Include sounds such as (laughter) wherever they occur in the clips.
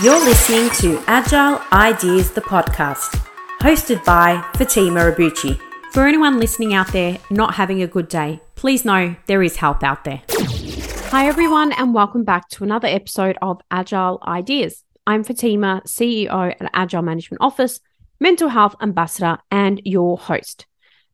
You're listening to Agile Ideas, the podcast, hosted by Fatimah Abbouchi. For anyone listening out there not having a good day, please know there is help out there. Hi, everyone, and welcome back to another episode of Agile Ideas. I'm Fatimah, CEO at Agile Management Office, mental health ambassador, and your host.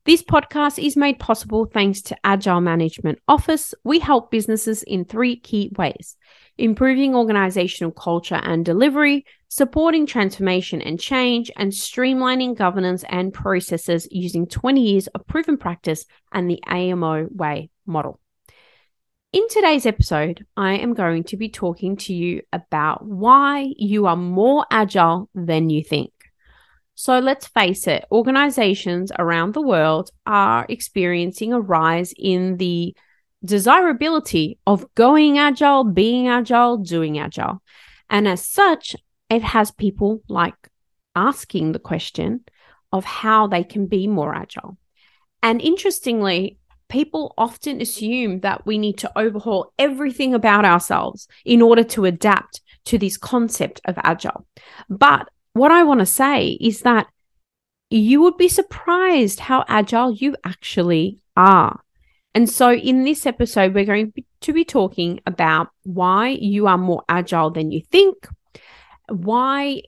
This podcast is made possible thanks to Agile Management Office. We help businesses in three key ways improving organizational culture and delivery, supporting transformation and change, and streamlining governance and processes using 20 years of proven practice and the AMO way model. In today's episode, I am going to be talking to you about why you are more agile than you think. So let's face it, organizations around the world are experiencing a rise in the desirability of going agile, being agile, doing agile. And as such, it has people like asking the question of how they can be more agile. And interestingly, people often assume that we need to overhaul everything about ourselves in order to adapt to this concept of agile. But what I want to say is that you would be surprised how agile you actually are. And so, in this episode, we're going to be talking about why you are more agile than you think, why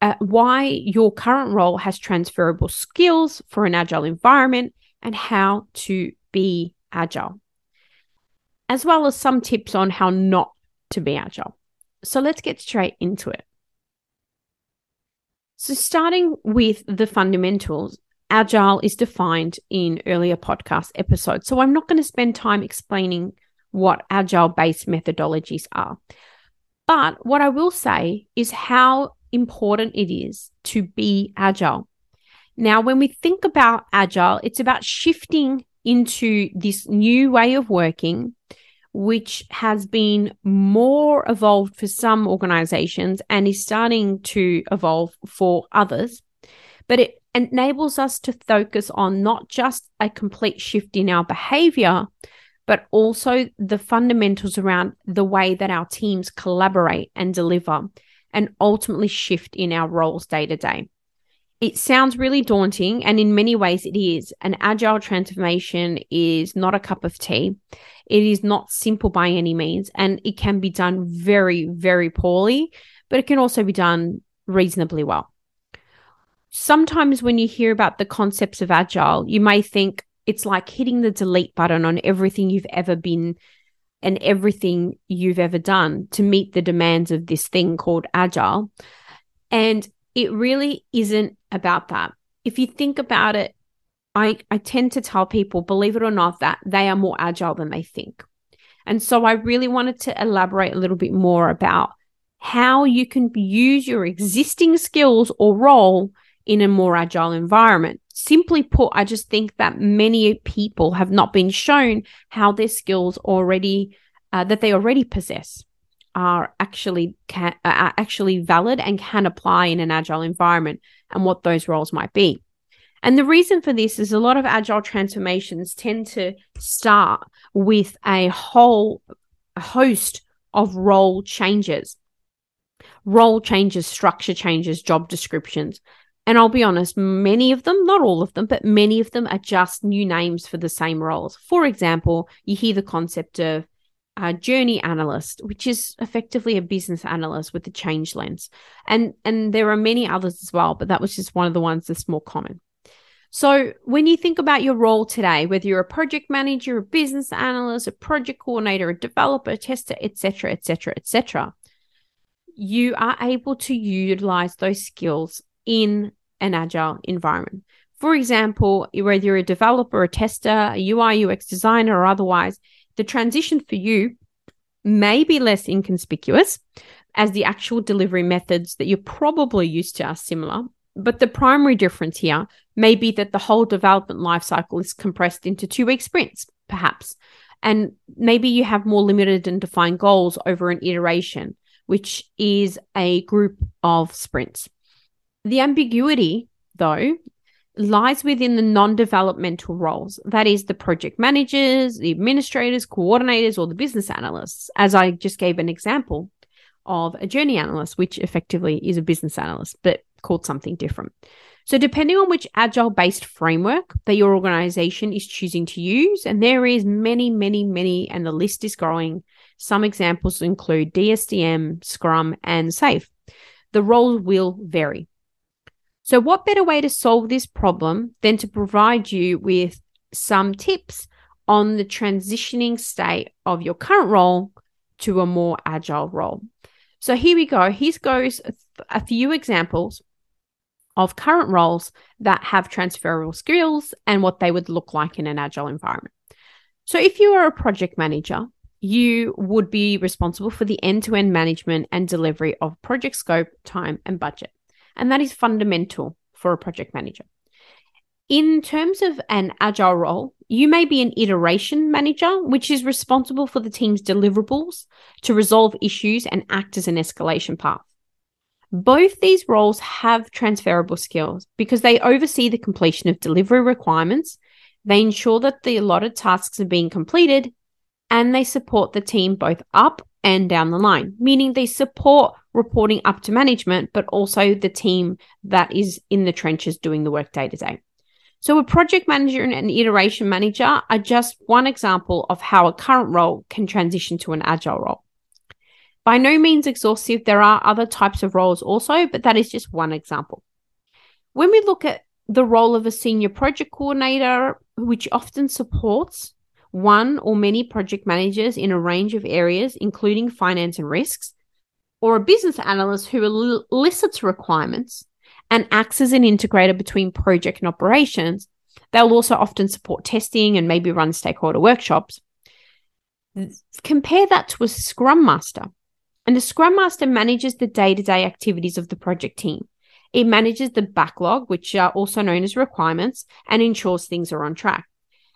uh, why your current role has transferable skills for an agile environment, and how to be agile, as well as some tips on how not to be agile. So, let's get straight into it. So, starting with the fundamentals, agile is defined in earlier podcast episodes. So, I'm not going to spend time explaining what agile based methodologies are. But what I will say is how important it is to be agile. Now, when we think about agile, it's about shifting into this new way of working which has been more evolved for some organizations and is starting to evolve for others. But it enables us to focus on not just a complete shift in our behavior, but also the fundamentals around the way that our teams collaborate and deliver and ultimately shift in our roles day to day. It sounds really daunting, and in many ways it is. An agile transformation is not a cup of tea. It is not simple by any means, and it can be done very, very poorly, but it can also be done reasonably well. Sometimes when you hear about the concepts of agile, you may think it's like hitting the delete button on everything you've ever been and everything you've ever done to meet the demands of this thing called agile. And it really isn't about that. If you think about it, I, I tend to tell people, believe it or not, that they are more agile than they think. And so I really wanted to elaborate a little bit more about how you can use your existing skills or role in a more agile environment. Simply put, I just think that many people have not been shown how their skills already uh, that they already possess are actually can, uh, are actually valid and can apply in an agile environment and what those roles might be. And the reason for this is a lot of agile transformations tend to start with a whole host of role changes. Role changes, structure changes, job descriptions. And I'll be honest, many of them, not all of them, but many of them are just new names for the same roles. For example, you hear the concept of journey analyst, which is effectively a business analyst with a change lens. And and there are many others as well, but that was just one of the ones that's more common. So when you think about your role today, whether you're a project manager, a business analyst, a project coordinator, a developer, a tester, etc., etc., etc., you are able to utilize those skills in an agile environment. For example, whether you're a developer, a tester, a UI UX designer, or otherwise, the transition for you may be less inconspicuous as the actual delivery methods that you're probably used to are similar. But the primary difference here may be that the whole development lifecycle is compressed into two week sprints, perhaps. And maybe you have more limited and defined goals over an iteration, which is a group of sprints. The ambiguity, though, lies within the non developmental roles. That is, the project managers, the administrators, coordinators, or the business analysts, as I just gave an example of a journey analyst, which effectively is a business analyst, but called something different. So, depending on which agile based framework that your organization is choosing to use, and there is many, many, many, and the list is growing. Some examples include DSDM, Scrum, and SAFe. The roles will vary. So, what better way to solve this problem than to provide you with some tips on the transitioning state of your current role to a more agile role? So, here we go. Here goes a few examples of current roles that have transferable skills and what they would look like in an agile environment. So, if you are a project manager, you would be responsible for the end to end management and delivery of project scope, time, and budget. And that is fundamental for a project manager. In terms of an agile role, you may be an iteration manager, which is responsible for the team's deliverables to resolve issues and act as an escalation path. Both these roles have transferable skills because they oversee the completion of delivery requirements, they ensure that the allotted tasks are being completed, and they support the team both up and down the line, meaning they support reporting up to management, but also the team that is in the trenches doing the work day to day. So, a project manager and an iteration manager are just one example of how a current role can transition to an agile role. By no means exhaustive, there are other types of roles also, but that is just one example. When we look at the role of a senior project coordinator, which often supports one or many project managers in a range of areas, including finance and risks, or a business analyst who elicits requirements and acts as an integrator between project and operations. They'll also often support testing and maybe run stakeholder workshops. Compare that to a scrum master and the Scrum Master manages the day to day activities of the project team. It manages the backlog, which are also known as requirements, and ensures things are on track,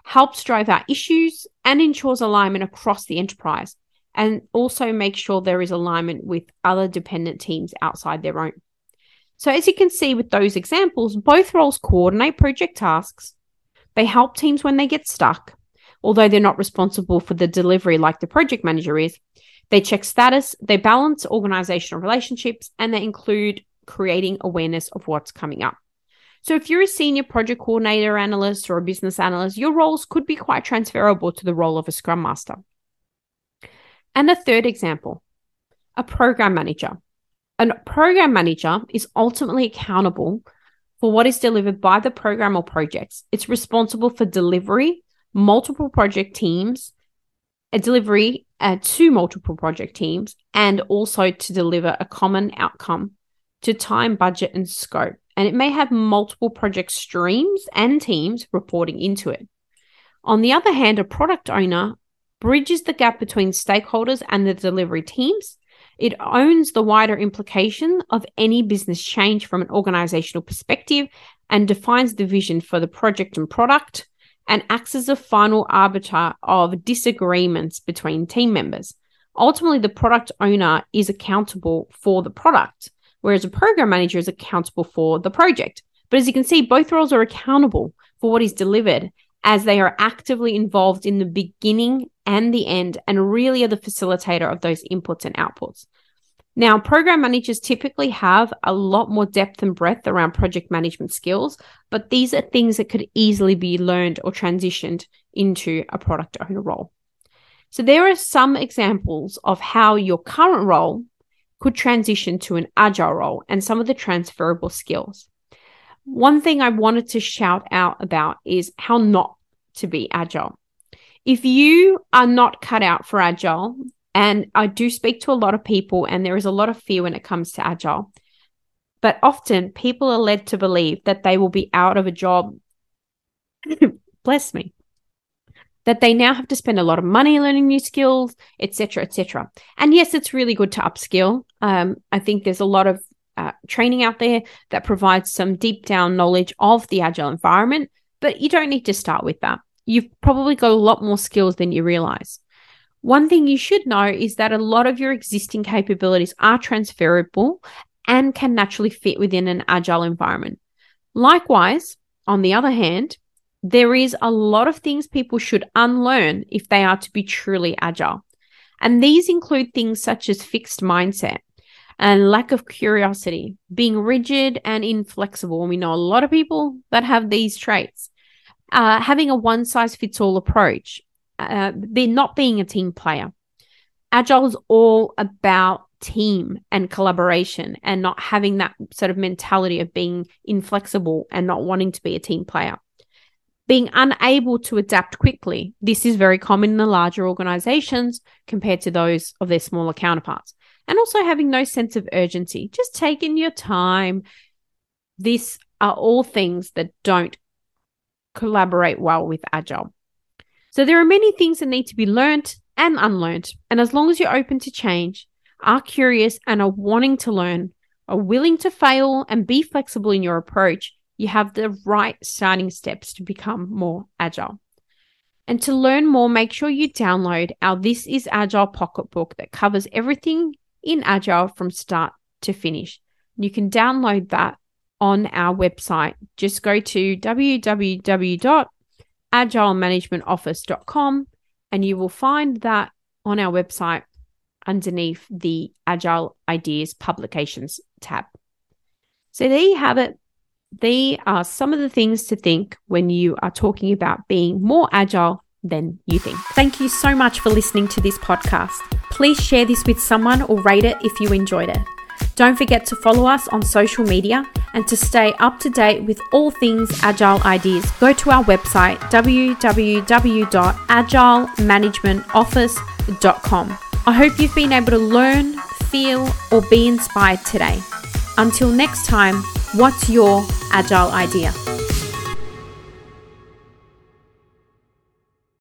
helps drive out issues, and ensures alignment across the enterprise, and also makes sure there is alignment with other dependent teams outside their own. So, as you can see with those examples, both roles coordinate project tasks, they help teams when they get stuck, although they're not responsible for the delivery like the project manager is, they check status, they balance organizational relationships, and they include creating awareness of what's coming up. So, if you're a senior project coordinator analyst or a business analyst, your roles could be quite transferable to the role of a scrum master. And a third example a program manager. A program manager is ultimately accountable for what is delivered by the program or projects. It's responsible for delivery, multiple project teams, a delivery uh, to multiple project teams and also to deliver a common outcome to time, budget, and scope. And it may have multiple project streams and teams reporting into it. On the other hand, a product owner bridges the gap between stakeholders and the delivery teams. It owns the wider implication of any business change from an organizational perspective and defines the vision for the project and product and acts as a final arbiter of disagreements between team members. Ultimately, the product owner is accountable for the product, whereas a program manager is accountable for the project. But as you can see, both roles are accountable for what is delivered as they are actively involved in the beginning and the end and really are the facilitator of those inputs and outputs. Now, program managers typically have a lot more depth and breadth around project management skills, but these are things that could easily be learned or transitioned into a product owner role. So, there are some examples of how your current role could transition to an agile role and some of the transferable skills. One thing I wanted to shout out about is how not to be agile. If you are not cut out for agile, and I do speak to a lot of people, and there is a lot of fear when it comes to agile. But often people are led to believe that they will be out of a job. (coughs) Bless me. That they now have to spend a lot of money learning new skills, etc., etc. And yes, it's really good to upskill. Um, I think there's a lot of uh, training out there that provides some deep down knowledge of the agile environment, but you don't need to start with that. You've probably got a lot more skills than you realize. One thing you should know is that a lot of your existing capabilities are transferable and can naturally fit within an agile environment. Likewise, on the other hand, there is a lot of things people should unlearn if they are to be truly agile. And these include things such as fixed mindset and lack of curiosity, being rigid and inflexible. We know a lot of people that have these traits. Uh, having a one size fits all approach, uh, they're not being a team player. Agile is all about team and collaboration and not having that sort of mentality of being inflexible and not wanting to be a team player. Being unable to adapt quickly. This is very common in the larger organizations compared to those of their smaller counterparts. And also having no sense of urgency, just taking your time. These are all things that don't collaborate well with Agile. So there are many things that need to be learned and unlearned. And as long as you're open to change, are curious and are wanting to learn, are willing to fail and be flexible in your approach, you have the right starting steps to become more agile. And to learn more, make sure you download our This is Agile pocketbook that covers everything in Agile from start to finish. You can download that on our website. Just go to www.agilemanagementoffice.com and you will find that on our website underneath the Agile Ideas Publications tab. So there you have it. They are some of the things to think when you are talking about being more agile than you think. Thank you so much for listening to this podcast. Please share this with someone or rate it if you enjoyed it. Don't forget to follow us on social media and to stay up to date with all things Agile ideas, go to our website www.agilemanagementoffice.com. I hope you've been able to learn, feel, or be inspired today. Until next time, what's your Agile idea?